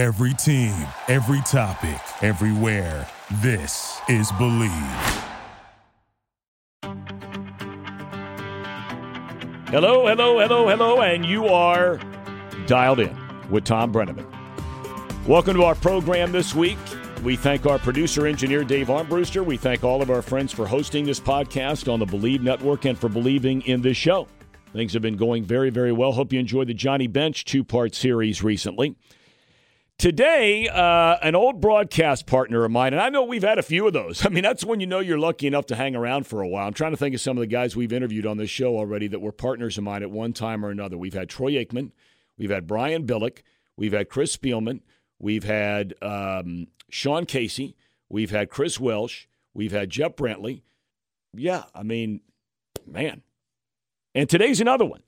Every team, every topic, everywhere. This is Believe. Hello, hello, hello, hello, and you are dialed in with Thom Brennaman. Welcome to our program this week. We thank our producer engineer Dave Armbruster. We thank all of our friends for hosting this podcast on the Believe Network and for believing in this show. Things have been going very, very well. Hope you enjoyed the Johnny Bench two part series recently. Today, uh, an old broadcast partner of mine, and I know we've had a few of those. I mean, that's when you know you're lucky enough to hang around for a while. I'm trying to think of some of the guys we've interviewed on this show already that were partners of mine at one time or another. We've had Troy Aikman, we've had Brian Billick, we've had Chris Spielman, we've had um, Sean Casey, we've had Chris Welsh, we've had Jeff Brantley. Yeah, I mean, man. And today's another one.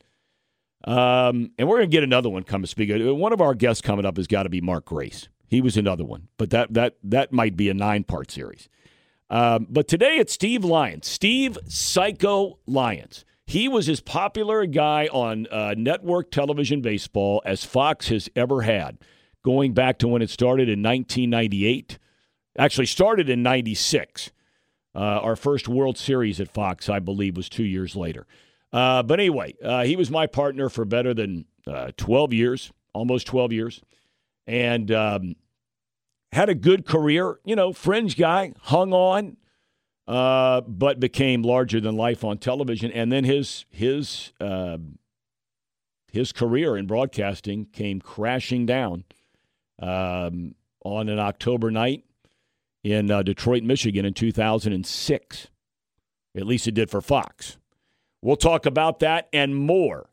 Um, and we're going to get another one coming. Speak. One of our guests coming up has got to be Mark Grace. He was another one, but that that that might be a nine part series. Um, but today it's Steve Lyons, Steve Psycho Lyons. He was as popular a guy on uh, network television baseball as Fox has ever had, going back to when it started in 1998. Actually, started in '96. Uh, our first World Series at Fox, I believe, was two years later. Uh, but anyway, uh, he was my partner for better than uh, 12 years, almost 12 years, and um, had a good career. You know, fringe guy, hung on, uh, but became larger than life on television. And then his his um, his career in broadcasting came crashing down um, on an October night in uh, Detroit, Michigan, in 2006. At least it did for Fox. We'll talk about that and more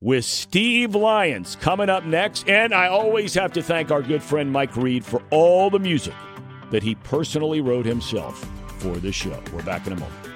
with Steve Lyons coming up next. And I always have to thank our good friend Mike Reed for all the music that he personally wrote himself for this show. We're back in a moment.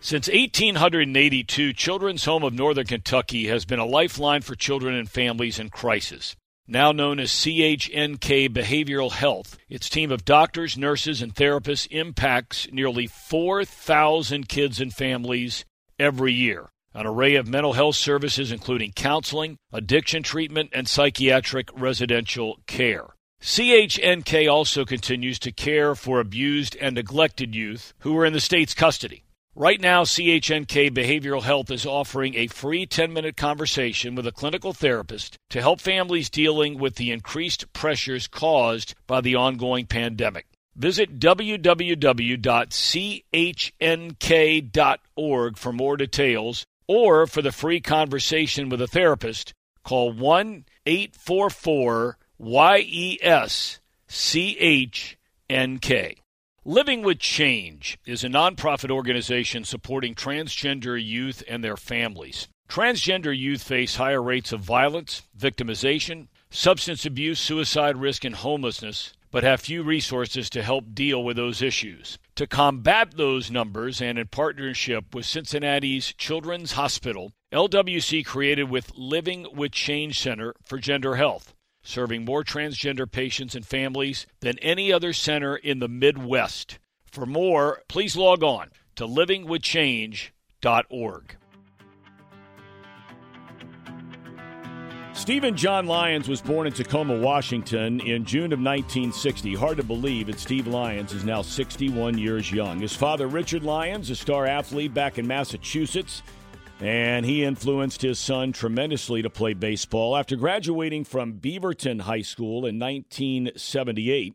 Since 1882, Children's Home of Northern Kentucky has been a lifeline for children and families in crisis. Now known as CHNK Behavioral Health, its team of doctors, nurses, and therapists impacts nearly 4,000 kids and families every year. An array of mental health services, including counseling, addiction treatment, and psychiatric residential care. CHNK also continues to care for abused and neglected youth who are in the state's custody. Right now, CHNK Behavioral Health is offering a free 10 minute conversation with a clinical therapist to help families dealing with the increased pressures caused by the ongoing pandemic. Visit www.chnk.org for more details or for the free conversation with a therapist. Call 1 844 YES CHNK. Living with Change is a nonprofit organization supporting transgender youth and their families. Transgender youth face higher rates of violence, victimization, substance abuse, suicide risk, and homelessness, but have few resources to help deal with those issues. To combat those numbers and in partnership with Cincinnati's Children's Hospital, LWC created with Living with Change Center for Gender Health serving more transgender patients and families than any other center in the Midwest. For more, please log on to livingwithchange.org. Stephen John Lyons was born in Tacoma, Washington in June of 1960. Hard to believe that Steve Lyons is now 61 years young. His father, Richard Lyons, a star athlete back in Massachusetts, and he influenced his son tremendously to play baseball. After graduating from Beaverton High School in 1978,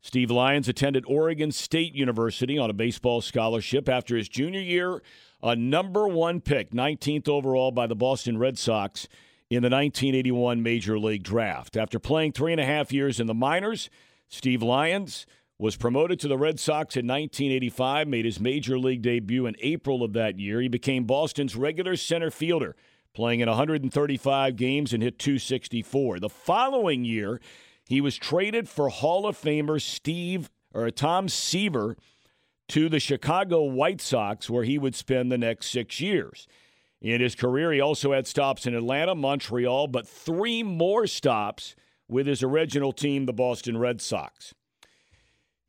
Steve Lyons attended Oregon State University on a baseball scholarship. After his junior year, a number one pick, 19th overall by the Boston Red Sox in the 1981 Major League Draft. After playing three and a half years in the minors, Steve Lyons was promoted to the Red Sox in 1985, made his major league debut in April of that year. He became Boston's regular center fielder, playing in 135 games and hit 264. The following year, he was traded for Hall of Famer Steve or Tom Seaver to the Chicago White Sox, where he would spend the next six years. In his career, he also had stops in Atlanta, Montreal, but three more stops with his original team, the Boston Red Sox.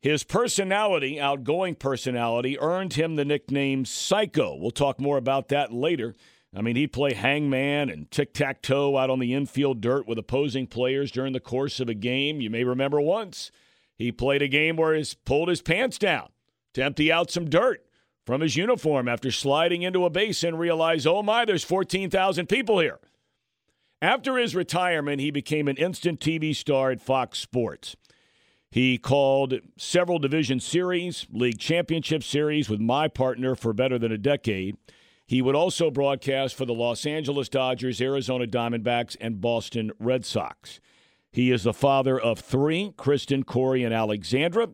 His personality, outgoing personality, earned him the nickname Psycho. We'll talk more about that later. I mean, he'd play hangman and tic tac toe out on the infield dirt with opposing players during the course of a game. You may remember once he played a game where he pulled his pants down to empty out some dirt from his uniform after sliding into a base and realized, oh my, there's 14,000 people here. After his retirement, he became an instant TV star at Fox Sports. He called several division series, league championship series with my partner for better than a decade. He would also broadcast for the Los Angeles Dodgers, Arizona Diamondbacks, and Boston Red Sox. He is the father of three Kristen, Corey, and Alexandra.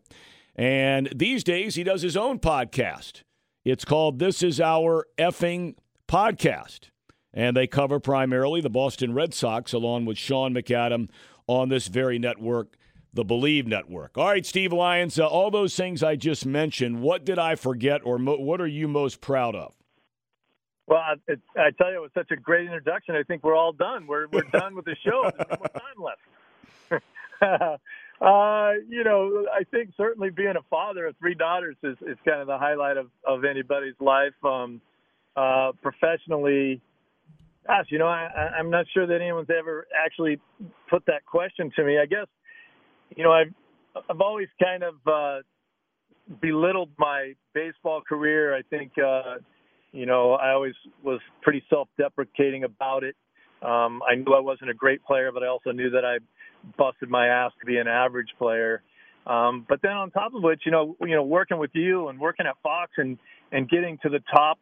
And these days, he does his own podcast. It's called This Is Our Effing Podcast and they cover primarily the Boston Red Sox along with Sean McAdam on this very network, the Believe Network. All right, Steve Lyons, uh, all those things I just mentioned, what did I forget or mo- what are you most proud of? Well, I, it, I tell you, it was such a great introduction. I think we're all done. We're we're done with the show. There's no more time left. uh, you know, I think certainly being a father of three daughters is, is kind of the highlight of, of anybody's life. Um, uh, professionally, Gosh, you know, I, I'm not sure that anyone's ever actually put that question to me. I guess, you know, I've I've always kind of uh, belittled my baseball career. I think, uh, you know, I always was pretty self-deprecating about it. Um, I knew I wasn't a great player, but I also knew that I busted my ass to be an average player. Um, but then on top of which, you know, you know, working with you and working at Fox and and getting to the top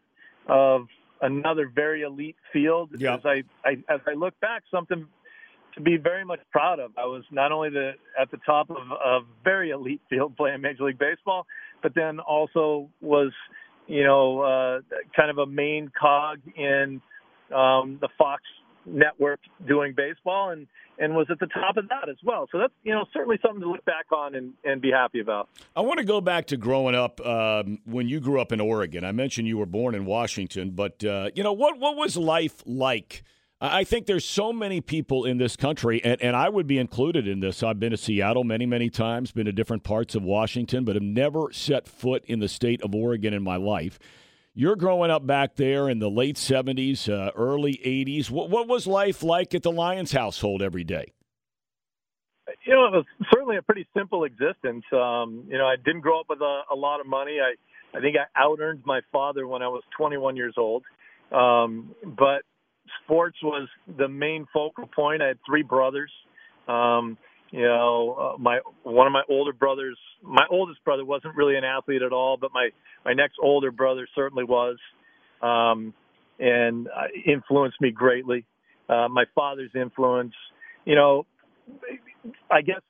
of another very elite field. As I, I as I look back, something to be very much proud of. I was not only the at the top of a very elite field playing Major League Baseball, but then also was you know uh, kind of a main cog in um, the Fox network doing baseball and and was at the top of that as well. So that's you know certainly something to look back on and, and be happy about. I want to go back to growing up um, when you grew up in Oregon. I mentioned you were born in Washington, but uh, you know what what was life like? I think there's so many people in this country, and, and I would be included in this. I've been to Seattle many, many times, been to different parts of Washington, but have never set foot in the state of Oregon in my life. You're growing up back there in the late 70s, uh, early 80s. What, what was life like at the Lyons household every day? You know, it was certainly a pretty simple existence. Um, you know, I didn't grow up with a, a lot of money. I, I think I out earned my father when I was 21 years old. Um, but sports was the main focal point. I had three brothers. Um, you know, uh, my one of my older brothers, my oldest brother wasn't really an athlete at all, but my my next older brother certainly was, um, and uh, influenced me greatly. Uh, my father's influence, you know, I guess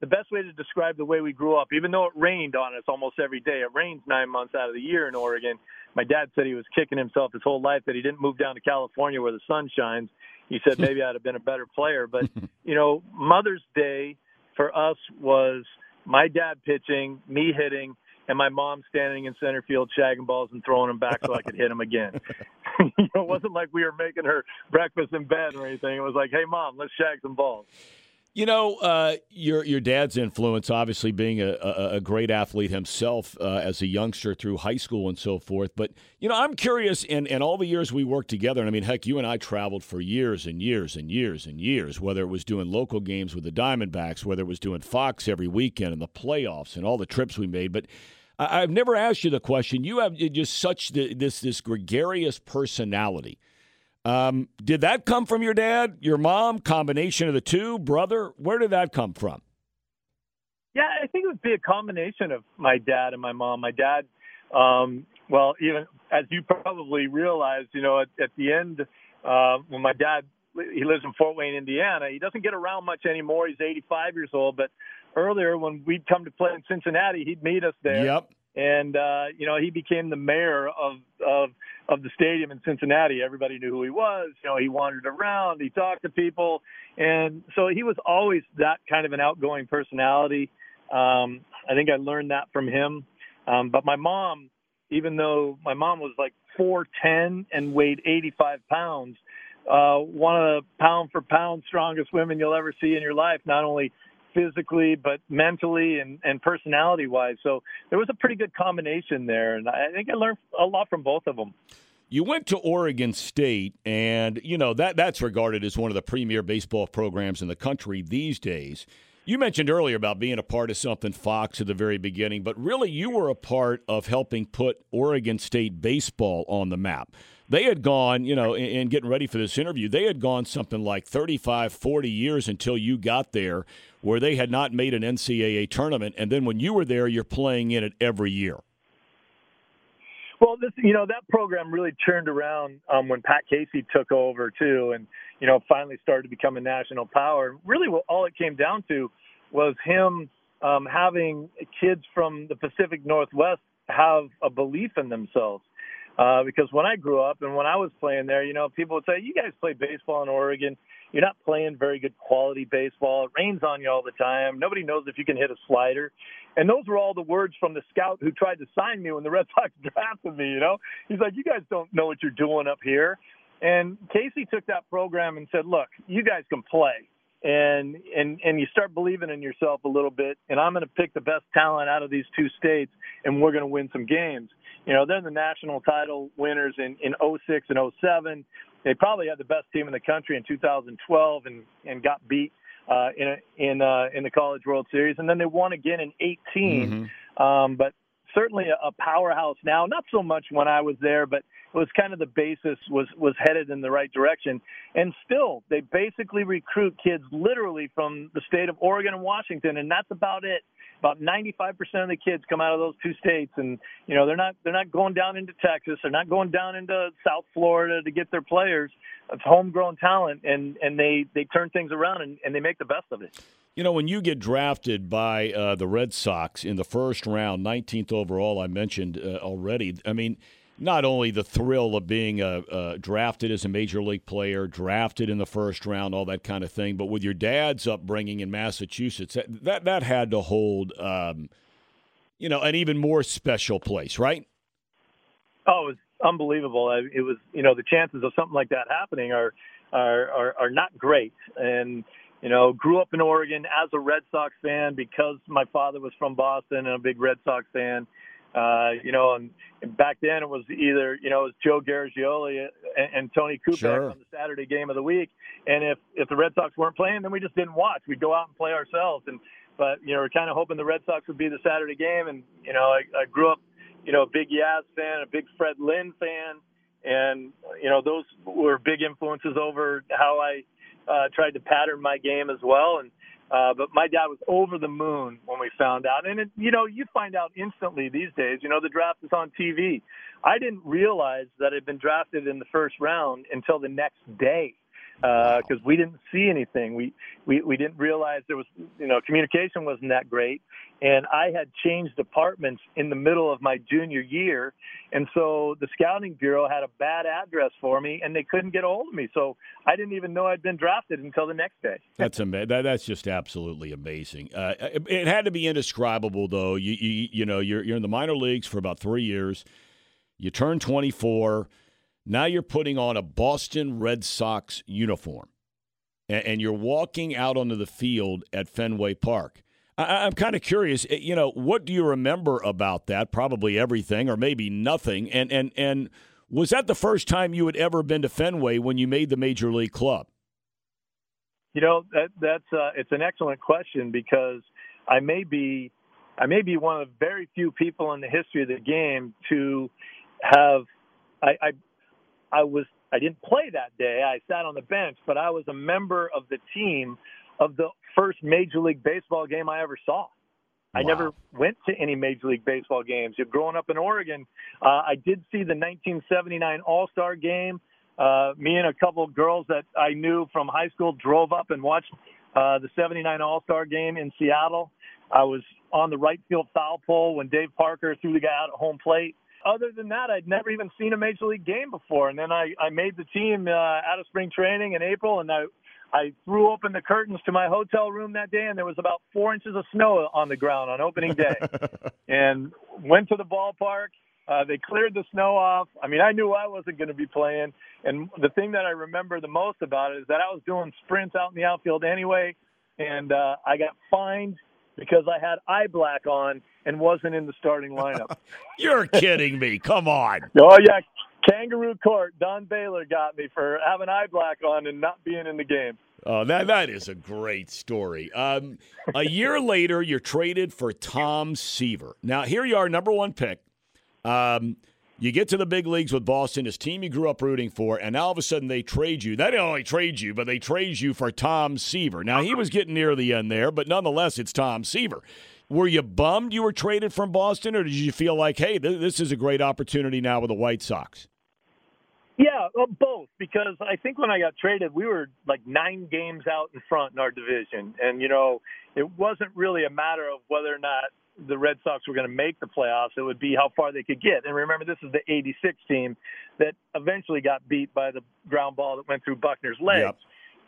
the best way to describe the way we grew up, even though it rained on us almost every day, it rains nine months out of the year in Oregon. My dad said he was kicking himself his whole life that he didn't move down to California where the sun shines he said maybe I'd have been a better player. But you know, Mother's Day for us was my dad pitching, me hitting, and my mom standing in center field shagging balls and throwing them back so I could hit them again. you know, it wasn't like we were making her breakfast in bed or anything. It was like, hey, mom, let's shag some balls. You know, uh, your your dad's influence, obviously being a, a, a great athlete himself uh, as a youngster through high school and so forth. But you know, I'm curious. In in all the years we worked together, and I mean, heck, you and I traveled for years and years and years and years. Whether it was doing local games with the Diamondbacks, whether it was doing Fox every weekend and the playoffs and all the trips we made, but. I, have never asked you the question. You have just such the, this this gregarious personality um, did that come from your dad, your mom, combination of the two, brother? Where did that come from? Yeah, I think it would be a combination of my dad and my mom. My dad, um, well, even as you probably realized, you know, at, at the end, uh, when my dad, he lives in Fort Wayne, Indiana, he doesn't get around much anymore. He's 85 years old, but earlier when we'd come to play in Cincinnati, he'd meet us there. Yep and uh, you know he became the mayor of of of the stadium in Cincinnati. Everybody knew who he was. You know, he wandered around, he talked to people, and so he was always that kind of an outgoing personality. Um, I think I learned that from him. Um, but my mom, even though my mom was like 4'10 and weighed 85 pounds, uh, one of the pound for pound strongest women you'll ever see in your life. Not only physically, but mentally and, and personality wise. So there was a pretty good combination there. And I think I learned a lot from both of them. You went to Oregon State, and you know that that's regarded as one of the premier baseball programs in the country these days. You mentioned earlier about being a part of something Fox at the very beginning, but really you were a part of helping put Oregon State baseball on the map. They had gone, you know, in, getting ready for this interview, they had gone something like 35, 40 years until you got there where they had not made an NCAA tournament. And then when you were there, you're playing in it every year. Well, this, you know, that program really turned around um, when Pat Casey took over too, and you know, finally started to become a national power. Really, what, all it came down to was him um, having kids from the Pacific Northwest have a belief in themselves. Uh, because when I grew up and when I was playing there, you know, people would say, "You guys play baseball in Oregon. You're not playing very good quality baseball. It rains on you all the time. Nobody knows if you can hit a slider." And those were all the words from the scout who tried to sign me when the Red Sox drafted me. You know, he's like, "You guys don't know what you're doing up here." And Casey took that program and said, "Look, you guys can play." And and and you start believing in yourself a little bit, and I'm going to pick the best talent out of these two states, and we're going to win some games. You know, they're the national title winners in in 06 and 07. They probably had the best team in the country in 2012 and and got beat uh, in a, in uh, in the College World Series, and then they won again in 18. Mm-hmm. Um, but certainly a, a powerhouse now. Not so much when I was there, but it was kind of the basis was was headed in the right direction. And still, they basically recruit kids literally from the state of Oregon and Washington, and that's about it about 95% of the kids come out of those two states and you know they're not they're not going down into Texas. They're not going down into South Florida to get their players. It's homegrown talent and and they they turn things around and, and they make the best of it. You know when you get drafted by uh, the Red Sox in the first round 19th overall I mentioned uh, already I mean not only the thrill of being drafted as a major league player, drafted in the first round, all that kind of thing, but with your dad's upbringing in Massachusetts, that that, that had to hold, um, you know, an even more special place, right? Oh, it was unbelievable. It was, you know, the chances of something like that happening are are are, are not great, and you know, grew up in Oregon as a Red Sox fan because my father was from Boston and a big Red Sox fan. Uh, you know, and, and back then it was either you know it was Joe Garagiola and, and Tony Kubek sure. on the Saturday game of the week, and if if the Red Sox weren't playing, then we just didn't watch. We'd go out and play ourselves, and but you know we're kind of hoping the Red Sox would be the Saturday game, and you know I, I grew up, you know, a big Yaz fan, a big Fred Lynn fan, and you know those were big influences over how I uh, tried to pattern my game as well, and uh, but my dad was over the moon when we found out. And, it, you know, you find out instantly these days. You know, the draft is on TV. I didn't realize that I'd been drafted in the first round until the next day because uh, we didn't see anything. We, we we didn't realize there was you know communication wasn't that great, and I had changed departments in the middle of my junior year, and so the scouting bureau had a bad address for me, and they couldn't get a hold of me. So I didn't even know I'd been drafted until the next day. That's amazing. That, that's just absolutely amazing. Uh, it, it, had to be indescribable, though. You you you know you're you're in the minor leagues for about three years. You turn 24 now you're putting on a Boston Red Sox uniform and, and you're walking out onto the field at Fenway Park. I, am kind of curious, eh, you know, what do you remember about that? Probably everything or maybe nothing. And, and, and was that the first time you had ever been to Fenway when you made the major league club? You know, that, that's, uh, it's an excellent question because I may be, I may be one of very few people in the history of the game to have I, I was I didn't play that day. I sat on the bench, but I was a member of the team of the first Major League Baseball game I ever saw. Wow. I never went to any Major League Baseball games. Growing up in Oregon, uh, I did see the 1979 All Star game. Uh, me and a couple of girls that I knew from high school drove up and watched uh, the 79 All Star game in Seattle. I was on the right field foul pole when Dave Parker threw the guy out at home plate other than that, I'd never even seen a major league game before. And then I, I made the team uh, out of spring training in April, and I, I threw open the curtains to my hotel room that day, and there was about four inches of snow on the ground on opening day. and went to the ballpark. Uh, they cleared the snow off. I mean, I knew I wasn't going to be playing. And the thing that I remember the most about it is that I was doing sprints out in the outfield anyway, and uh, I got fined because I had eye black on and wasn't in the starting lineup. You're kidding me. Come on. Oh, yeah. Kangaroo Court. Don Baylor got me for having eye black on and not being in the game. Oh, that that is a great story. Um, a year later, you're traded for Tom Seaver. Now here you are, number one pick. Um, you get to the big leagues with Boston, his team you grew up rooting for, and now all of a sudden they trade you. They don't only trade you, but they trade you for Tom Seaver. Now he was getting near the end there, but nonetheless, it's Tom Seaver. Were you bummed you were traded from Boston, or did you feel like, hey, th- this is a great opportunity now with the White Sox? Yeah, well, both. Because I think when I got traded, we were like nine games out in front in our division, and you know, it wasn't really a matter of whether or not the Red Sox were going to make the playoffs. It would be how far they could get. And remember, this is the '86 team that eventually got beat by the ground ball that went through Buckner's legs. Yep.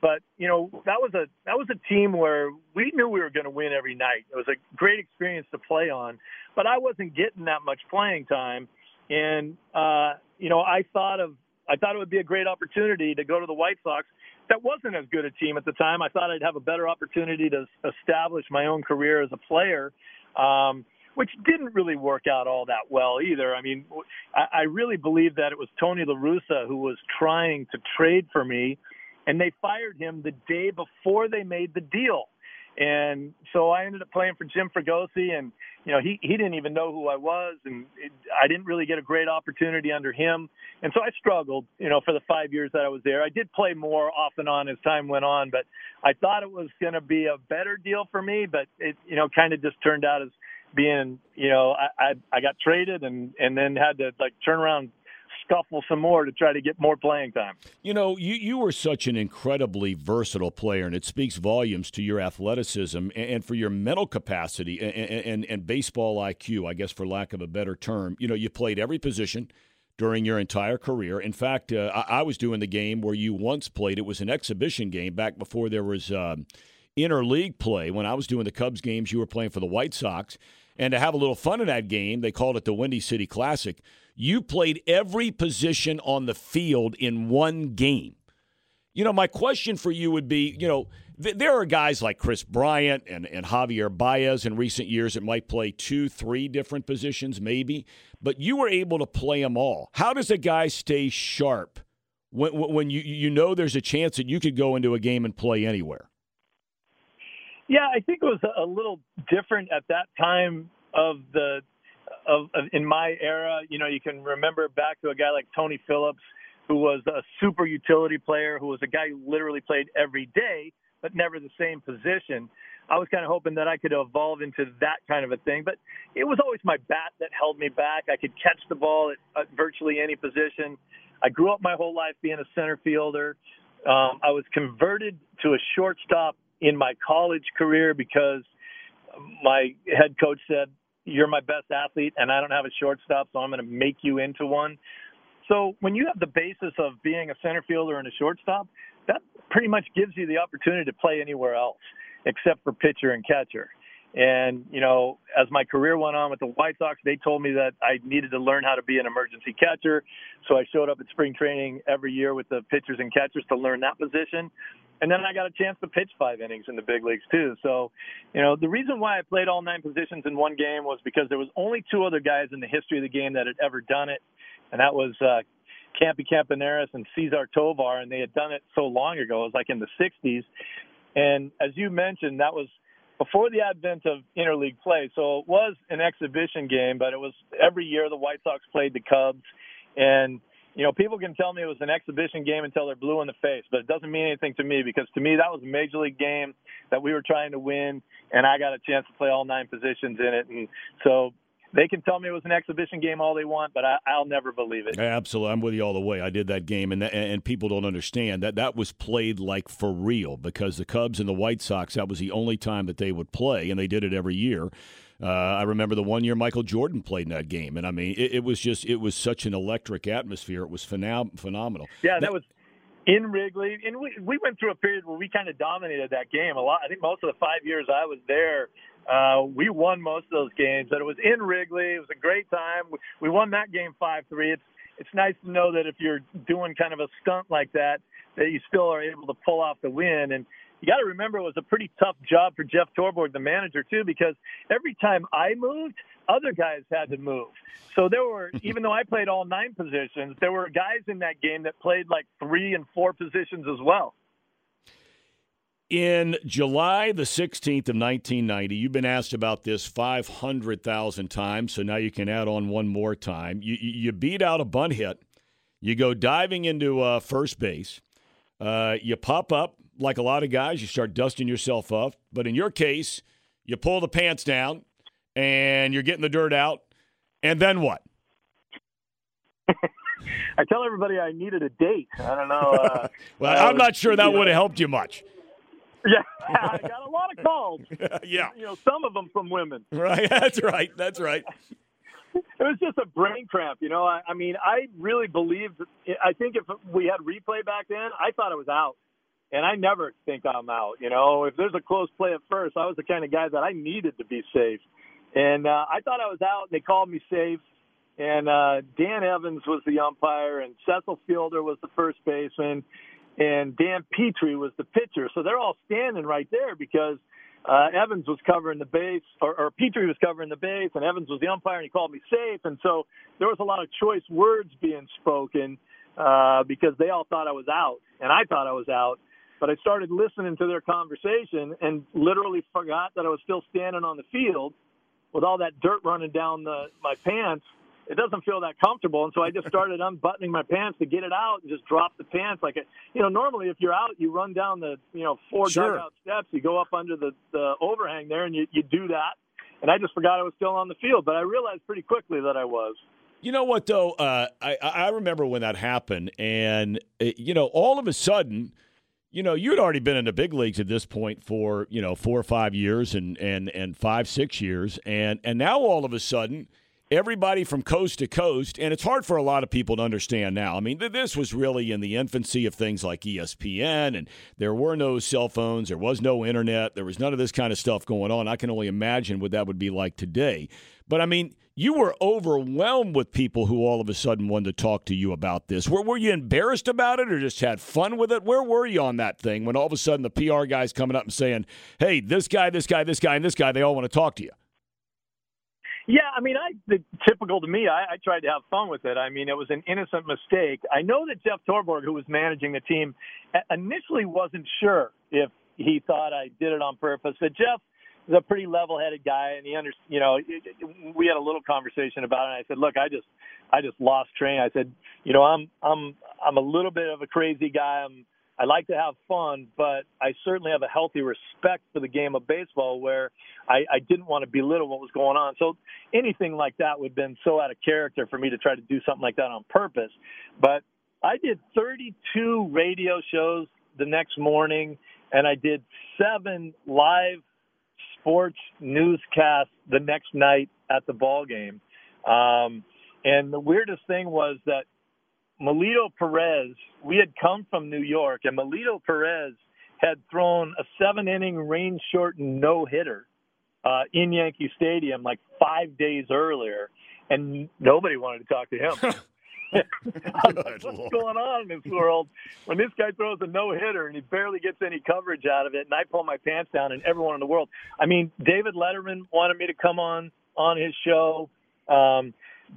But you know, that was a that was a team where we knew we were going to win every night. It was a great experience to play on, but I wasn't getting that much playing time, and uh, you know, I thought of I thought it would be a great opportunity to go to the White Sox. That wasn't as good a team at the time. I thought I'd have a better opportunity to establish my own career as a player, um, which didn't really work out all that well either. I mean, I, I really believe that it was Tony La Russa who was trying to trade for me, and they fired him the day before they made the deal. And so I ended up playing for Jim Fregosi, and you know he he didn't even know who I was, and it, I didn't really get a great opportunity under him, and so I struggled, you know, for the five years that I was there. I did play more off and on as time went on, but I thought it was going to be a better deal for me, but it you know kind of just turned out as being you know I, I I got traded and and then had to like turn around scuffle some more to try to get more playing time. You know, you, you were such an incredibly versatile player, and it speaks volumes to your athleticism and, and for your mental capacity and, and, and baseball IQ, I guess, for lack of a better term. You know, you played every position during your entire career. In fact, uh, I, I, was doing the game where you once played. It was an exhibition game back before there was um, interleague play. When I was doing the Cubs games, you were playing for the White Sox. And to have a little fun in that game, they called it the Windy City Classic. You played every position on the field in one game. You know, my question for you would be, you know, th- there are guys like Kris Bryant and, and Javier Baez in recent years that might play two, three different positions, maybe, but you were able to play them all. How does a guy stay sharp when, when you, you know there's a chance that you could go into a game and play anywhere? Yeah, I think it was a little different at that time of the of, of in my era, you know, you can remember back to a guy like Tony Phillips, who was a super utility player, who was a guy who literally played every day, but never the same position. I was kind of hoping that I could evolve into that kind of a thing, but it was always my bat that held me back. I could catch the ball at, at virtually any position. I grew up my whole life being a center fielder. Um, I was converted to a shortstop in my college career because my head coach said, you're my best athlete and I don't have a shortstop, so I'm going to make you into one. So when you have the basis of being a center fielder and a shortstop, that pretty much gives you the opportunity to play anywhere else except for pitcher and catcher. And, you know, as my career went on with the White Sox, they told me that I needed to learn how to be an emergency catcher. So I showed up at spring training every year with the pitchers and catchers to learn that position. And then I got a chance to pitch five innings in the big leagues too. So, you know, the reason why I played all nine positions in one game was because there was only two other guys in the history of the game that had ever done it, and that was uh, Campy Campaneris and Cesar Tovar, and they had done it so long ago. It was like in the '60s, and as you mentioned, that was before the advent of interleague play. So it was an exhibition game, but it was every year the White Sox played the Cubs, and you know, people can tell me it was an exhibition game until they're blue in the face, but it doesn't mean anything to me because to me that was a major league game that we were trying to win, and I got a chance to play all nine positions in it, and so they can tell me it was an exhibition game all they want, but I, will never believe it. Absolutely, I'm with you all the way. I did that game, and and people don't understand that that was played like for real because the Cubs and the White Sox that was the only time that they would play, and they did it every year. Uh, I remember the one year Michael Jordan played in that game, and I mean, it, it was just it was such an electric atmosphere. It was phenom- phenomenal. Yeah, that was in Wrigley, and we we went through a period where we kind of dominated that game a lot. I think most of the five years I was there, uh, we won most of those games. But it was in Wrigley. It was a great time. We, we won that game five three. It's it's nice to know that if you're doing kind of a stunt like that, that you still are able to pull off the win. And you got to remember it was a pretty tough job for Jeff Torborg, the manager, too, because every time I moved, other guys had to move. So there were, even though I played all nine positions, there were guys in that game that played like three and four positions as well. In July the 16th of 1990, you've been asked about this 500,000 times, so now you can add on one more time. You, you beat out a bunt hit. You go diving into uh, first base. Uh, you pop up like a lot of guys. You start dusting yourself up. But in your case, you pull the pants down and you're getting the dirt out. And then what? I tell everybody I needed a date. I don't know. Uh, well, I'm not sure that would have helped you much. Yeah, I got a lot of calls. yeah, you know, some of them from women. Right, that's right, that's right. it was just a brain cramp, you know. I, I mean, I really believed. I think if we had replay back then, I thought it was out, and I never think I'm out. You know, if there's a close play at first, I was the kind of guy that I needed to be safe, and uh, I thought I was out. And they called me safe, and uh, Dan Evans was the umpire, and Cecil Fielder was the first baseman and Dan Petry was the pitcher. So they're all standing right there because uh, Evans was covering the base, or, or Petry was covering the base, and Evans was the umpire, and he called me safe. And so there was a lot of choice words being spoken uh, because they all thought I was out, and I thought I was out. But I started listening to their conversation and literally forgot that I was still standing on the field with all that dirt running down the, my pants it doesn't feel that comfortable. And so I just started unbuttoning my pants to get it out and just drop the pants like you know, normally if you're out, you run down the, you know, four sure. dugout steps, you go up under the, the overhang there and you, you do that. And I just forgot I was still on the field, but I realized pretty quickly that I was. You know what though? Uh, I I remember when that happened, and uh, you know, all of a sudden, you know, you'd already been in the big leagues at this point for you know four or five years, and and and five six years, and and now all of a sudden everybody from coast to coast, and it's hard for a lot of people to understand now. I mean, this was really in the infancy of things like ESPN, and there were no cell phones, there was no internet, there was none of this kind of stuff going on. I can only imagine what that would be like today. But I mean, you were overwhelmed with people who all of a sudden wanted to talk to you about this. Were, were you embarrassed about it or just had fun with it? Where were you on that thing when all of a sudden the PR guy's coming up and saying, hey, this guy, this guy, this guy, and this guy, they all want to talk to you? Yeah, I mean, I the, typical to me. I, I tried to have fun with it. I mean, it was an innocent mistake. I know that Jeff Torborg, who was managing the team, initially wasn't sure if he thought I did it on purpose. But Jeff is a pretty level-headed guy, and he under, you know, we had a little conversation about it. And I said, look, I just, I just lost train. I said, you know, I'm, I'm, I'm a little bit of a crazy guy. I'm I like to have fun, but I certainly have a healthy respect for the game of baseball where I, I didn't want to belittle what was going on. So anything like that would have been so out of character for me to try to do something like that on purpose. But I did 32 radio shows the next morning, and I did seven live sports newscast the next night at the ball game. Um, and the weirdest thing was that Melido Perez, we had come from New York, and Melido Perez had thrown a seven inning rain shortened no hitter uh, in Yankee Stadium like five days earlier, and nobody wanted to talk to him. What's Lord. going on in this world when this guy throws a no hitter and he barely gets any coverage out of it, and I pull my pants down, and everyone in the world. I mean, David Letterman wanted me to come on on his show. Um,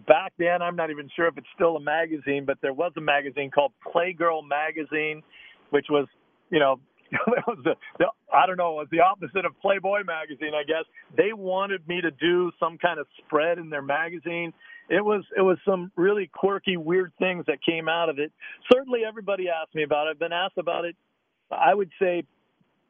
back then, I'm not even sure if it's still a magazine, but there was a magazine called Playgirl Magazine, which was, you know, it was the, the I don't know, it was the opposite of Playboy magazine, I guess. They wanted me to do some kind of spread in their magazine. It was it was some really quirky, weird things that came out of it. Certainly, everybody asked me about it. I've been asked about it. I would say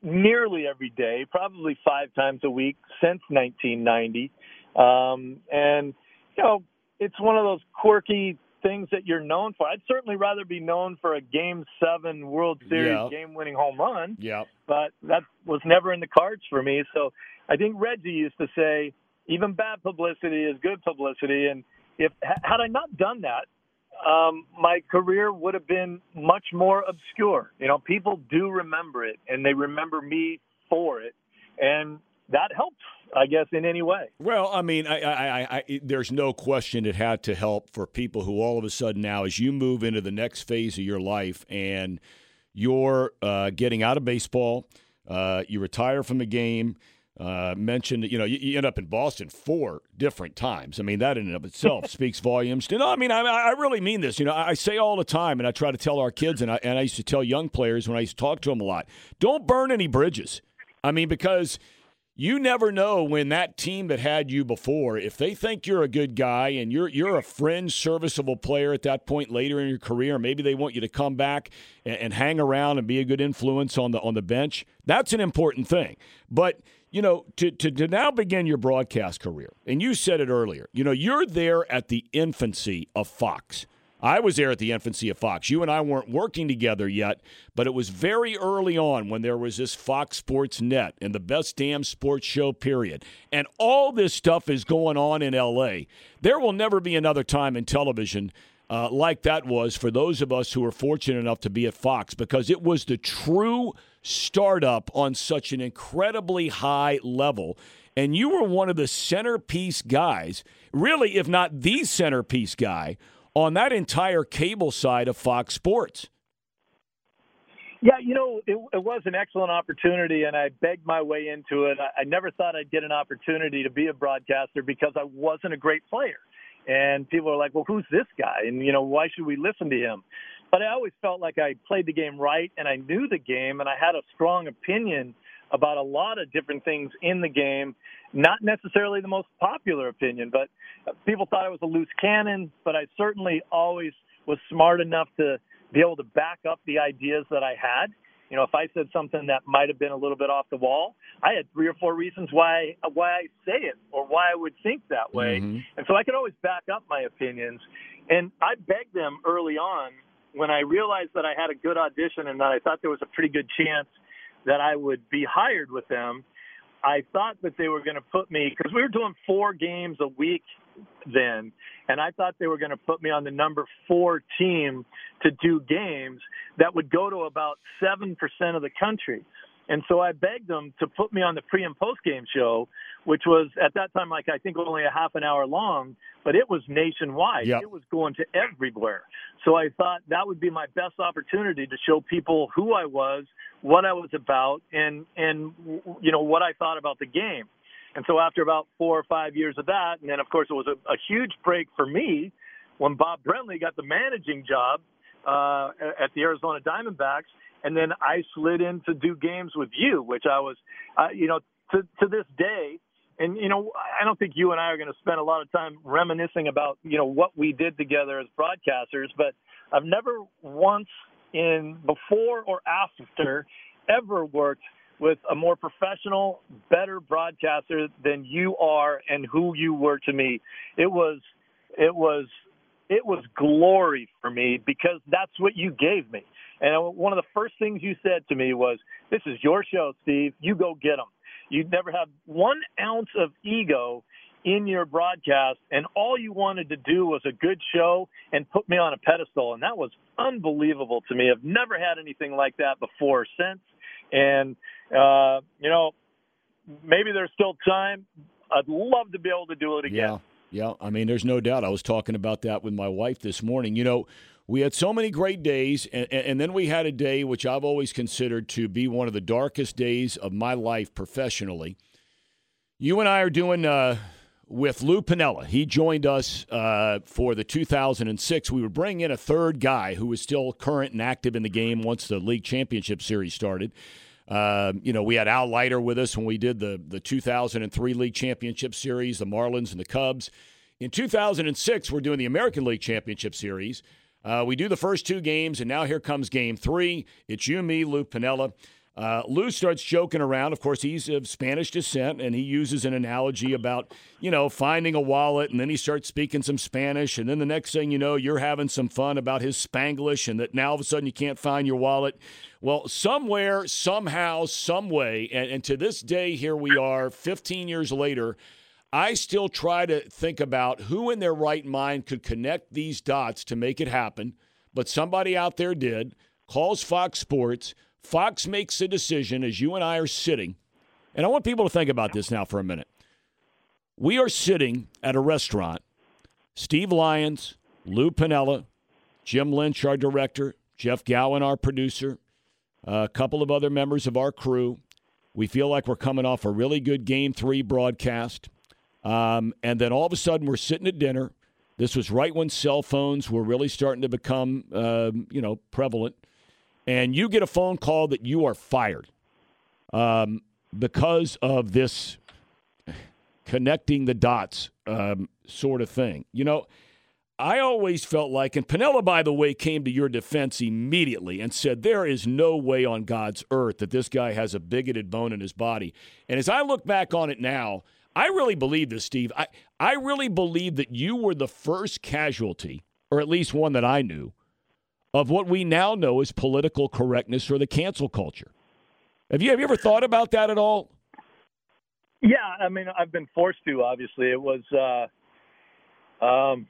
nearly every day, probably five times a week since 1990. Um, and you know, it's one of those quirky things that you're known for. I'd certainly rather be known for a Game Seven World Series yep. game-winning home run. Yeah. But that was never in the cards for me. So I think Reggie used to say, even bad publicity is good publicity. And if had I not done that, um, my career would have been much more obscure. You know, people do remember it, and they remember me for it. And that helps, I guess, in any way. Well, I mean, I, I, I, there's no question it had to help for people who all of a sudden now, as you move into the next phase of your life and you're uh, getting out of baseball, uh, you retire from the game. Uh, mentioned, you know, you, you, end up in Boston four different times. I mean, that in and of itself speaks volumes. To, no, I mean, I, I really mean this. You know, I say all the time, and I try to tell our kids, and I, and I used to tell young players when I used to talk to them a lot don't burn any bridges. I mean, because – you never know when that team that had you before, if they think you're a good guy and you're you're a fringe serviceable player at that point later in your career, maybe they want you to come back and, and hang around and be a good influence on the on the bench. That's an important thing. But you know, to, to, to now begin your broadcast career, and you said it earlier, you know, you're there at the infancy of Fox. I was there at the infancy of Fox. You and I weren't working together yet, but it was very early on when there was this Fox Sports Net and the best damn sports show, period. And all this stuff is going on in LA. There will never be another time in television uh, like that was for those of us who were fortunate enough to be at Fox because it was the true startup on such an incredibly high level. And you were one of the centerpiece guys, really, if not the centerpiece guy on that entire cable side of Fox Sports. Yeah, you know, it, it was an excellent opportunity, and I begged my way into it. I, I never thought I'd get an opportunity to be a broadcaster because I wasn't a great player. And people are like, well, who's this guy? And, you know, why should we listen to him? But I always felt like I played the game right and I knew the game and I had a strong opinion about a lot of different things in the game. Not necessarily the most popular opinion, but people thought I was a loose cannon, but I certainly always was smart enough to be able to back up the ideas that I had. You know, if I said something that might have been a little bit off the wall, I had three or four reasons why why I say it or why I would think that way, mm-hmm. and so I could always back up my opinions. And I begged them early on when I realized that I had a good audition and that I thought there was a pretty good chance that I would be hired with them. I thought that they were going to put me because we were doing four games a week then, and I thought they were going to put me on the number four team to do games that would go to about seven percent of the country. And so I begged them to put me on the pre and post game show, which was at that time like I think only a half an hour long, but it was nationwide. Yep. It was going to everywhere. So I thought that would be my best opportunity to show people who I was, what I was about, and and you know what I thought about the game. And so after about four or five years of that, and then of course it was a, a huge break for me when Bob Brenly got the managing job uh, at the Arizona Diamondbacks and then I slid in to do games with you, which I was, uh, you know, to to this day. And you know, I don't think you and I are going to spend a lot of time reminiscing about you know what we did together as broadcasters, but I've never once in before or after ever worked with a more professional, better broadcaster than you are and who you were to me. It was it was it was glory for me because that's what you gave me. And one of the first things you said to me was, "This is your show, Steve. You go get them." You never had one ounce of ego in your broadcast, and all you wanted to do was a good show and put me on a pedestal, and that was unbelievable to me. I've never had anything like that before or since, and uh, you know, maybe there's still time. I'd love to be able to do it again. Yeah. Yeah, I mean, there's no doubt. I was talking about that with my wife this morning. You know, we had so many great days, and, and, then we had a day which I've always considered to be one of the darkest days of my life professionally. You and I are doing uh, with Lou Piniella. He joined us uh, for the 2006. We would bring in a third guy who was still current and active in the game once the league championship series started. Uh, you know, we had Al Leiter with us when we did the, the 2003 League Championship Series, the Marlins and the Cubs. In 2006, we're doing the American League Championship Series. Uh, we do the first two games, and now here comes game three. It's you, and me, Lou Piniella. Uh, Lou starts joking around. Of course, he's of Spanish descent, and he uses an analogy about, you know, finding a wallet, and then he starts speaking some Spanish, and then the next thing you know, you're having some fun about his Spanglish, and that now all of a sudden you can't find your wallet. Well, somewhere, somehow, some way, and, and to this day, here we are, 15 years later, I still try to think about who in their right mind could connect these dots to make it happen, but somebody out there did, calls Fox Sports. Fox makes a decision as you and I are sitting. And I want people to think about this now for a minute. We are sitting at a restaurant. Steve Lyons, Lou Piniella, Jim Lynch, our director, Jeff Gowen, our producer, a couple of other members of our crew. We feel like we're coming off a really good game three broadcast. Um, and then all of a sudden, we're sitting at dinner. This was right when cell phones were really starting to become, uh, you know, prevalent. And you get a phone call that you are fired um, because of this connecting the dots um, sort of thing. You know, I always felt like, and Piniella, by the way, came to your defense immediately and said, There is no way on God's earth that this guy has a bigoted bone in his body. And as I look back on it now, I really believe this, Steve. I, I really believe that you were the first casualty, or at least one that I knew, of what we now know as political correctness or the cancel culture. Have you, have you ever thought about that at all? Yeah, I mean, I've been forced to. Obviously, it was. Uh, um,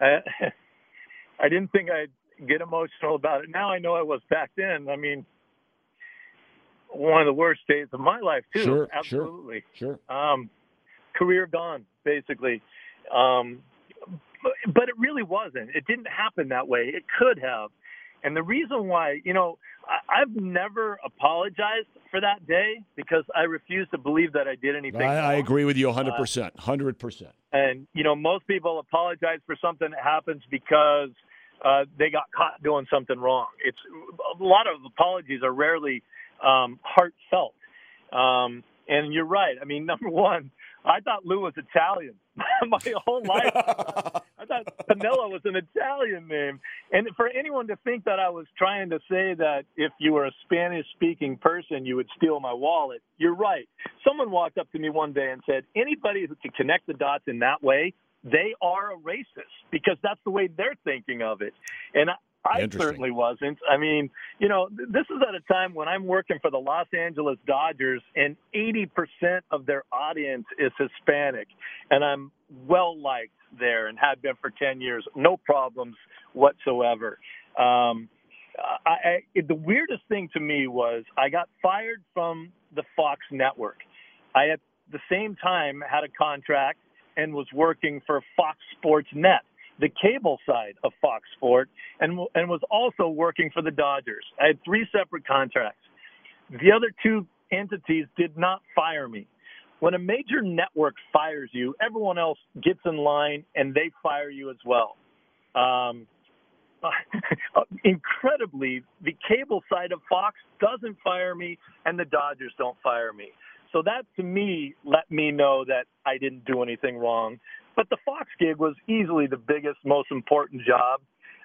I, I didn't think I'd get emotional about it. Now I know I was back then. I mean, one of the worst days of my life too. Sure, Absolutely. Sure. sure. Um, career gone, basically. Um, but, it really wasn't. It didn't happen that way. It could have. And the reason why, you know, I, I've never apologized for that day because I refuse to believe that I did anything. I, I agree with you 100%. 100%. And you know, most people apologize for something that happens because uh, they got caught doing something wrong. It's a lot of apologies are rarely um, heartfelt. Um, and you're right. I mean, number one, I thought Lou was Italian my whole life. I thought Piniella was an Italian name. And for anyone to think that I was trying to say that if you were a Spanish speaking person, you would steal my wallet, you're right. Someone walked up to me one day and said, anybody who can connect the dots in that way, they are a racist because that's the way they're thinking of it. And I certainly wasn't. I mean, you know, this is at a time when I'm working for the Los Angeles Dodgers and 80% of their audience is Hispanic. And I'm well liked there and have been for 10 years. No problems whatsoever. Um, I, I, the weirdest thing to me was I got fired from the Fox network. I at the same time had a contract and was working for Fox Sports Net the cable side of Fox Sport and and was also working for the Dodgers. I had three separate contracts. The other two entities did not fire me. When a major network fires you, everyone else gets in line and they fire you as well. Um, incredibly, the cable side of Fox doesn't fire me, and the Dodgers don't fire me. So that to me let me know that I didn't do anything wrong. But the Fox gig was easily the biggest, most important job.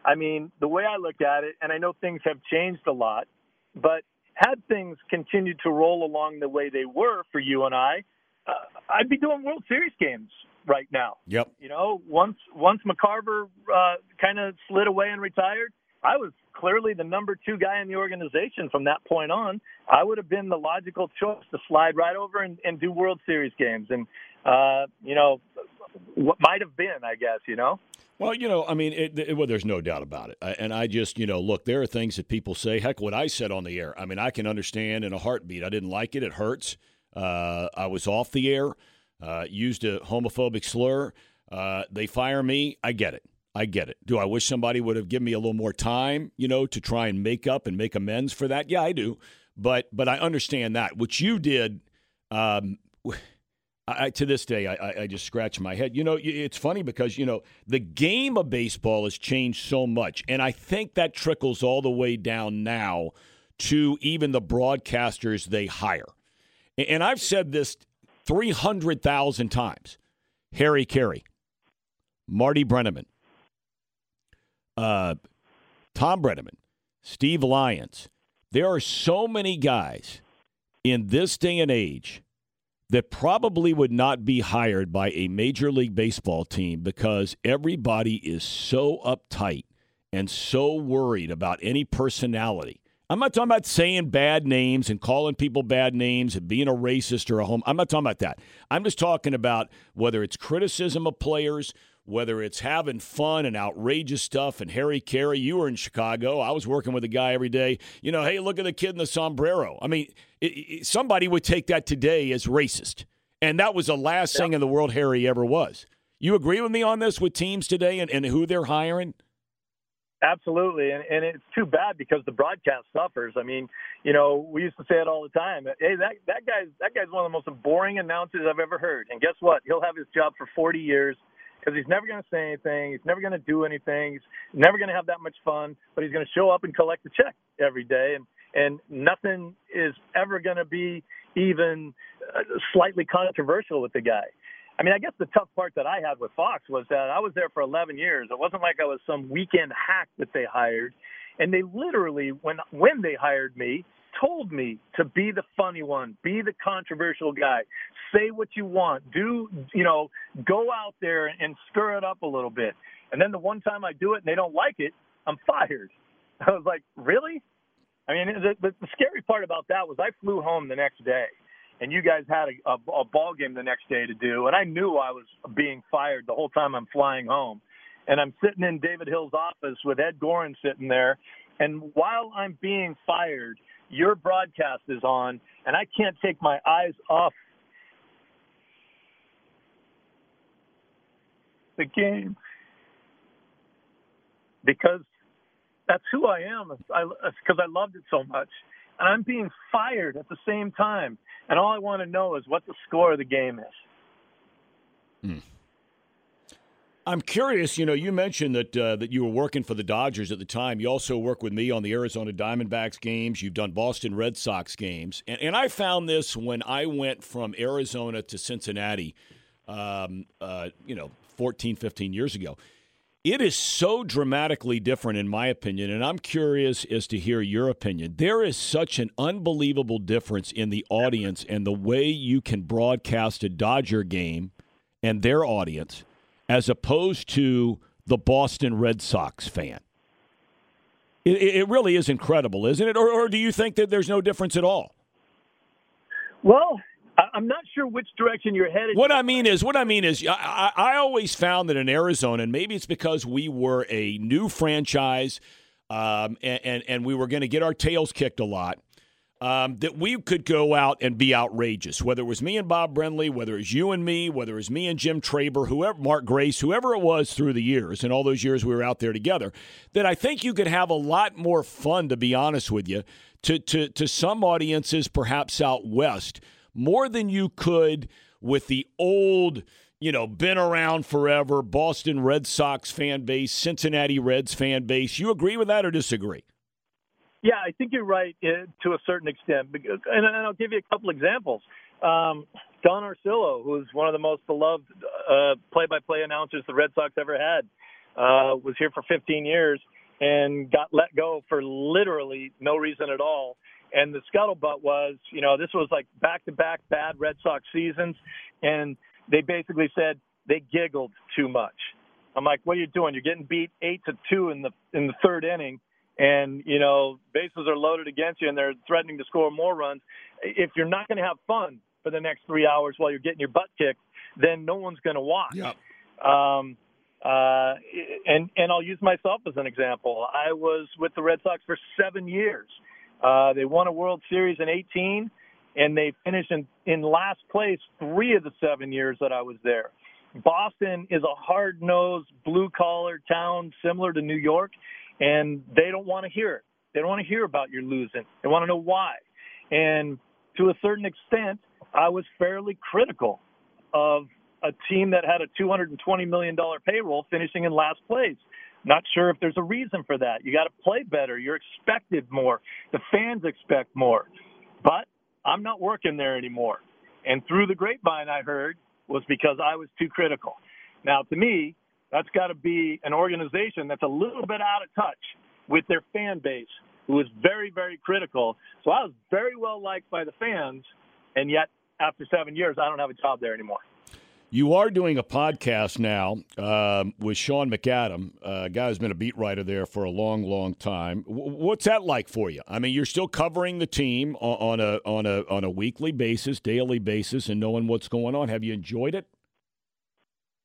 I mean, the way I look at it, and I know things have changed a lot, but had things continued to roll along the way they were for you and I, uh, I'd be doing World Series games right now. Yep. You know, once once McCarver uh, kind of slid away and retired, I was clearly the number two guy in the organization from that point on. I would have been the logical choice to slide right over and, and do World Series games. And uh, you know, what might have been, I guess, you know? Well, you know, I mean, it, it, well, there's no doubt about it. I, and I just, you know, look, there are things that people say. Heck, what I said on the air, I mean, I can understand in a heartbeat. I didn't like it. It hurts. Uh, I was off the air, uh, used a homophobic slur. Uh, they fire me. I get it. I get it. Do I wish somebody would have given me a little more time, you know, to try and make up and make amends for that? Yeah, I do. But but I understand that. What you did, um, I, to this day, I, I just scratch my head. You know, it's funny because, you know, the game of baseball has changed so much. And I think that trickles all the way down now to even the broadcasters they hire. And I've said this 300,000 times Harry Caray, Marty Brennaman, uh, Thom Brennaman, Steve Lyons. There are so many guys in this day and age that probably would not be hired by a Major League Baseball team because everybody is so uptight and so worried about any personality. I'm not talking about saying bad names and calling people bad names and being a racist or a home. I'm not talking about that. I'm just talking about whether it's criticism of players, whether it's having fun and outrageous stuff. And Harry Caray, you were in Chicago. I was working with a guy every day. You know, hey, look at the kid in the sombrero. I mean, it, it, somebody would take that today as racist. And that was the last yep. thing in the world Harry ever was. You agree with me on this with teams today and, and who they're hiring? Absolutely, and and it's too bad because the broadcast suffers. I mean, you know, we used to say it all the time. Hey, that that guy's that guy's one of the most boring announcers I've ever heard. And guess what? He'll have his job for 40 years because he's never going to say anything. He's never going to do anything. He's never going to have that much fun. But he's going to show up and collect the check every day, and and nothing is ever going to be even uh, slightly controversial with the guy. I mean, I guess the tough part that I had with Fox was that I was there for 11 years. It wasn't like I was some weekend hack that they hired, and they literally, when when they hired me, told me to be the funny one, be the controversial guy, say what you want, do you know, go out there and stir it up a little bit. And then the one time I do it and they don't like it, I'm fired. I was like, really? I mean, the, the, scary part about that was I flew home the next day and you guys had a, a, a ball game the next day to do, and I knew I was being fired the whole time I'm flying home. And I'm sitting in David Hill's office with Ed Goren sitting there, and while I'm being fired, your broadcast is on, and I can't take my eyes off the game because that's who I am. Because I, I loved it so much and I'm being fired at the same time. And all I want to know is what the score of the game is. Hmm. I'm curious. You know, you mentioned that uh, that you were working for the Dodgers at the time. You also work with me on the Arizona Diamondbacks games. You've done Boston Red Sox games, and, and I found this when I went from Arizona to Cincinnati. Um, uh, you know, 14, 15 years ago it is so dramatically different, in my opinion, and I'm curious as to hear your opinion. There is such an unbelievable difference in the audience and the way you can broadcast a Dodger game and their audience as opposed to the Boston Red Sox fan. It, it really is incredible, isn't it? Or, or do you think that there's no difference at all? Well, I'm not sure which direction you're headed. What I mean is, what I mean is, I, I always found that in Arizona, and maybe it's because we were a new franchise, um, and, and, and we were going to get our tails kicked a lot. Um, that we could go out and be outrageous, whether it was me and Bob Brenly, whether it was you and me, whether it was me and Jim Traber, whoever, Mark Grace, whoever it was through the years, and all those years we were out there together, that I think you could have a lot more fun, to be honest with you, to, to, to some audiences, perhaps out west more than you could with the old, you know, been around forever Boston Red Sox fan base, Cincinnati Reds fan base. You agree with that or disagree? Yeah, I think you're right uh, to a certain extent. And I'll give you a couple examples. Um, Don Orsillo, who's one of the most beloved uh, play-by-play announcers the Red Sox ever had, uh, was here for 15 years and got let go for literally no reason at all. And the scuttlebutt was, you know, this was like back to back bad Red Sox seasons. And they basically said they giggled too much. I'm like, what are you doing? You're getting beat eight to two in the in the third inning, and you know bases are loaded against you, and they're threatening to score more runs. If you're not going to have fun for the next three hours while you're getting your butt kicked, then no one's going to watch. Yep. Um, uh, and and I'll use myself as an example. I was with the Red Sox for seven years. Uh, they won a World Series in 18, and they finished in, in last place three of the seven years that I was there. Boston is a hard nosed, blue collar town similar to New York, and they don't want to hear it. They don't want to hear about your losing. They want to know why. And to a certain extent, I was fairly critical of a team that had a $220 million payroll finishing in last place. Not sure if there's a reason for that. You got to play better. You're expected more. The fans expect more. But I'm not working there anymore. And through the grapevine, I heard was because I was too critical. Now, to me, that's got to be an organization that's a little bit out of touch with their fan base, who is very, very critical. So I was very well liked by the fans, and yet after seven years, I don't have a job there anymore. You are doing a podcast now um, with Sean McAdam, a guy who's been a beat writer there for a long, long time. W- what's that like for you? I mean, you're still covering the team on, on a on a on a weekly basis, daily basis, and knowing what's going on. Have you enjoyed it?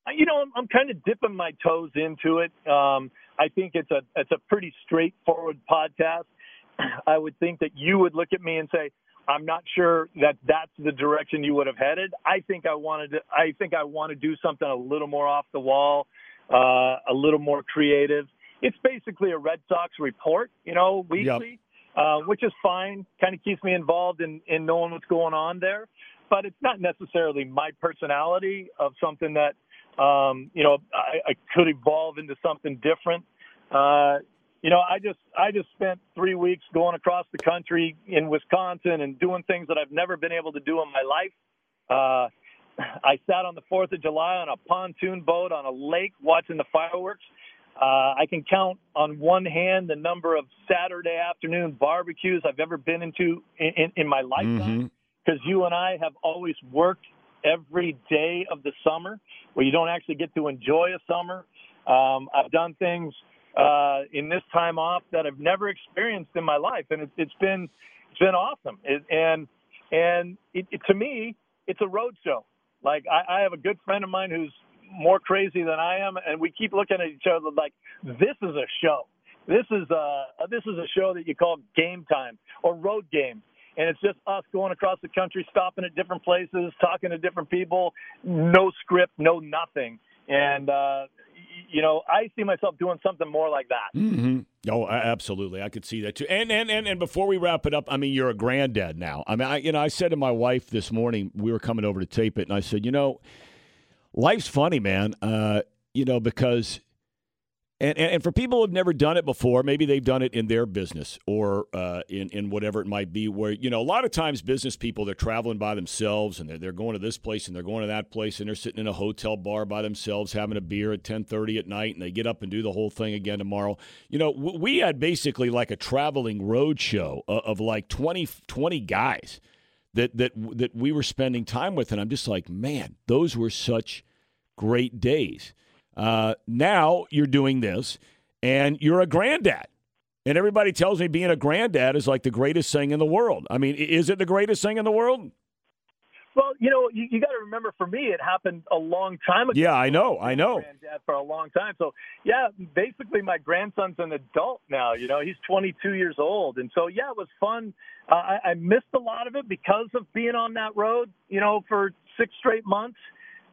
Uh, you know, I'm, I'm kind of dipping my toes into it. Um, I think it's a it's a pretty straightforward podcast. I would think that you would look at me and say, I'm not sure that that's the direction you would have headed. I think I wanted to, I think I want to do something a little more off the wall, uh, a little more creative. it's basically a Red Sox report, you know, weekly, yep. uh, which is fine. Kind of keeps me involved in in knowing what's going on there, but it's not necessarily my personality of something that um, you know I, I could evolve into something different. Uh, you know, I just I just spent three weeks going across the country in Wisconsin and doing things that I've never been able to do in my life. Uh, I sat on the Fourth of July on a pontoon boat on a lake watching the fireworks. Uh, I can count on one hand the number of Saturday afternoon barbecues I've ever been into in, in, in my lifetime. Because mm-hmm. you and I have always worked every day of the summer, where you don't actually get to enjoy a summer. Um, I've done things uh, in this time off that I've never experienced in my life, and it, it's been it's been awesome. It, and and it, it, to me, it's a road show. Like I, I have a good friend of mine who's more crazy than I am, and we keep looking at each other like this is a show. This is a this is a show that you call game time or road game, and it's just us going across the country, stopping at different places, talking to different people, no script, no nothing, and uh, you know I see myself doing something more like that. Mm-hmm. Oh, absolutely, I could see that too. And and and and before we wrap it up, I mean, you're a granddad now. I mean, I, you know, I said to my wife this morning, we were coming over to tape it, and I said, you know life's funny, man. Uh, you know, because and, and, and for people who've never done it before, maybe they've done it in their business or uh, in in whatever it might be. Where you know, a lot of times business people they're traveling by themselves and they're they're going to this place and they're going to that place and they're sitting in a hotel bar by themselves having a beer at ten thirty at night and they get up and do the whole thing again tomorrow. You know, we had basically like a traveling road show of, of like 20, 20 guys that that that we were spending time with, and I'm just like, man, those were such great days. Uh, now you're doing this, and you're a granddad. And everybody tells me being a granddad is like the greatest thing in the world. I mean, is it the greatest thing in the world? Well, you know, you, you got to remember. For me, it happened a long time ago. Yeah, I know, I know. Granddad for a long time. So, yeah, basically, my grandson's an adult now. You know, he's 22 years old, and so yeah, it was fun. Uh, I, I missed a lot of it because of being on that road. You know, for six straight months.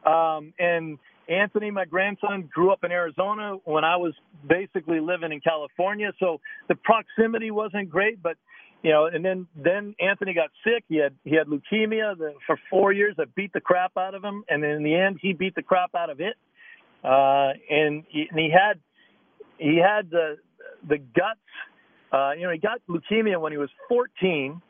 Um, and Anthony, my grandson, grew up in Arizona when I was basically living in California. So the proximity wasn't great, but you know, and then then Anthony got sick. He had he had leukemia the, for four years. I beat the crap out of him, and in the end, he beat the crap out of it. Uh, and, he, and he had he had the the guts. Uh, you know, he got leukemia when he was 14.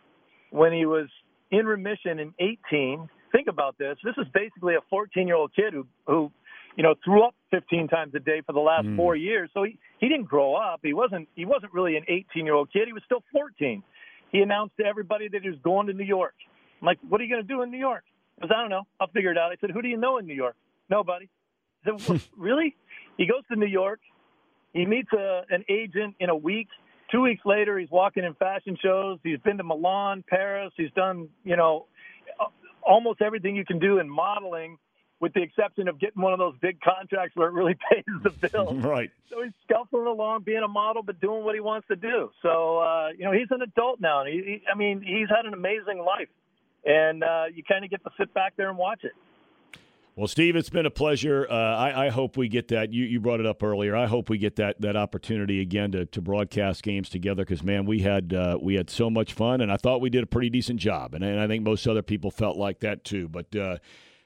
When he was in remission in 18. Think about this. This is basically a 14 year old kid who who you know threw up 15 times a day for the last mm. four years. So he he didn't grow up. He wasn't he wasn't really an 18 year old kid. He was still 14 he announced to everybody that he was going to New York. I'm like, what are you going to do in New York? He goes, I don't know. I'll figure it out. I said, who do you know in New York? Nobody. I said, really? He goes to New York. He meets a, an agent in a week. Two weeks later, he's walking in fashion shows. He's been to Milan, Paris. He's done, you know, almost everything you can do in modeling with the exception of getting one of those big contracts where it really pays the bill. right. So he's scuffling along, being a model, but doing what he wants to do. So uh, you know, he's an adult now, and he, he, I mean, he's had an amazing life, and uh, you kind of get to sit back there and watch it. Well, Steve, it's been a pleasure. Uh, I, I, hope we get that. You, you brought it up earlier. I hope we get that that opportunity again to, to broadcast games together because man, we had uh, we had so much fun, and I thought we did a pretty decent job, and, and I think most other people felt like that too. But uh,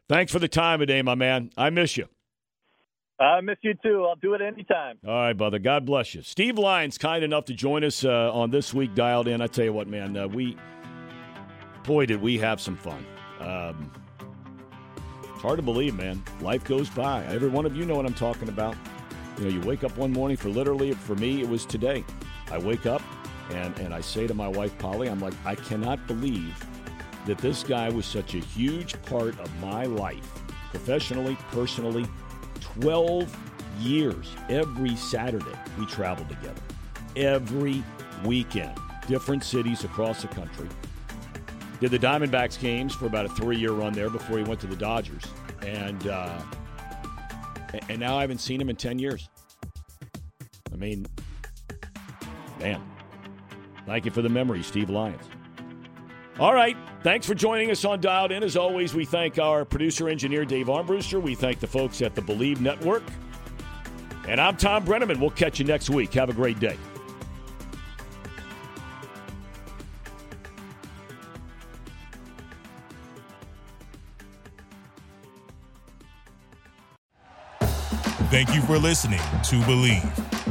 Thanks for the time today, my man. I miss you. I miss you too. I'll do it anytime. All right, brother. God bless you. Steve Lyons, kind enough to join us uh, on this week, dialed in. I tell you what, man, uh, we, boy, did we have some fun. Um, it's hard to believe, man. Life goes by. Every one of you know what I'm talking about. You know, you wake up one morning for literally, for me, it was today. I wake up and, and I say to my wife, Polly, I'm like, I cannot believe that this guy was such a huge part of my life, professionally, personally. 12 years. Every Saturday, we traveled together. Every weekend, different cities across the country. Did the Diamondbacks games for about a three year run there before he went to the Dodgers. And, uh, and now I haven't seen him in 10 years. I mean, man, thank you for the memory, Steve Lyons. All right. Thanks for joining us on Dialed In. As always, we thank our producer engineer, Dave Armbruster. We thank the folks at the Bleav Network. And I'm Thom Brennaman. We'll catch you next week. Have a great day. Thank you for listening to Bleav.